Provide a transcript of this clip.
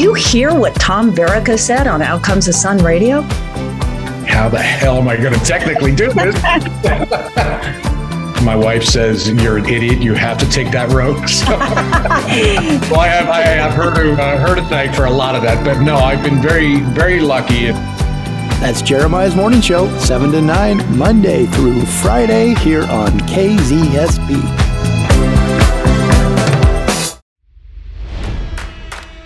you hear what Tom Verica said on Outcomes of Sun Radio? How the hell am I going to technically do this? My wife says, "You're an idiot. You have to take that road." So, well, I have I have her to uh, her to thank for a lot of that, but no, I've been very very lucky. That's Jeremiah's Morning Show, 7 to 9, Monday through Friday, here on KZSB.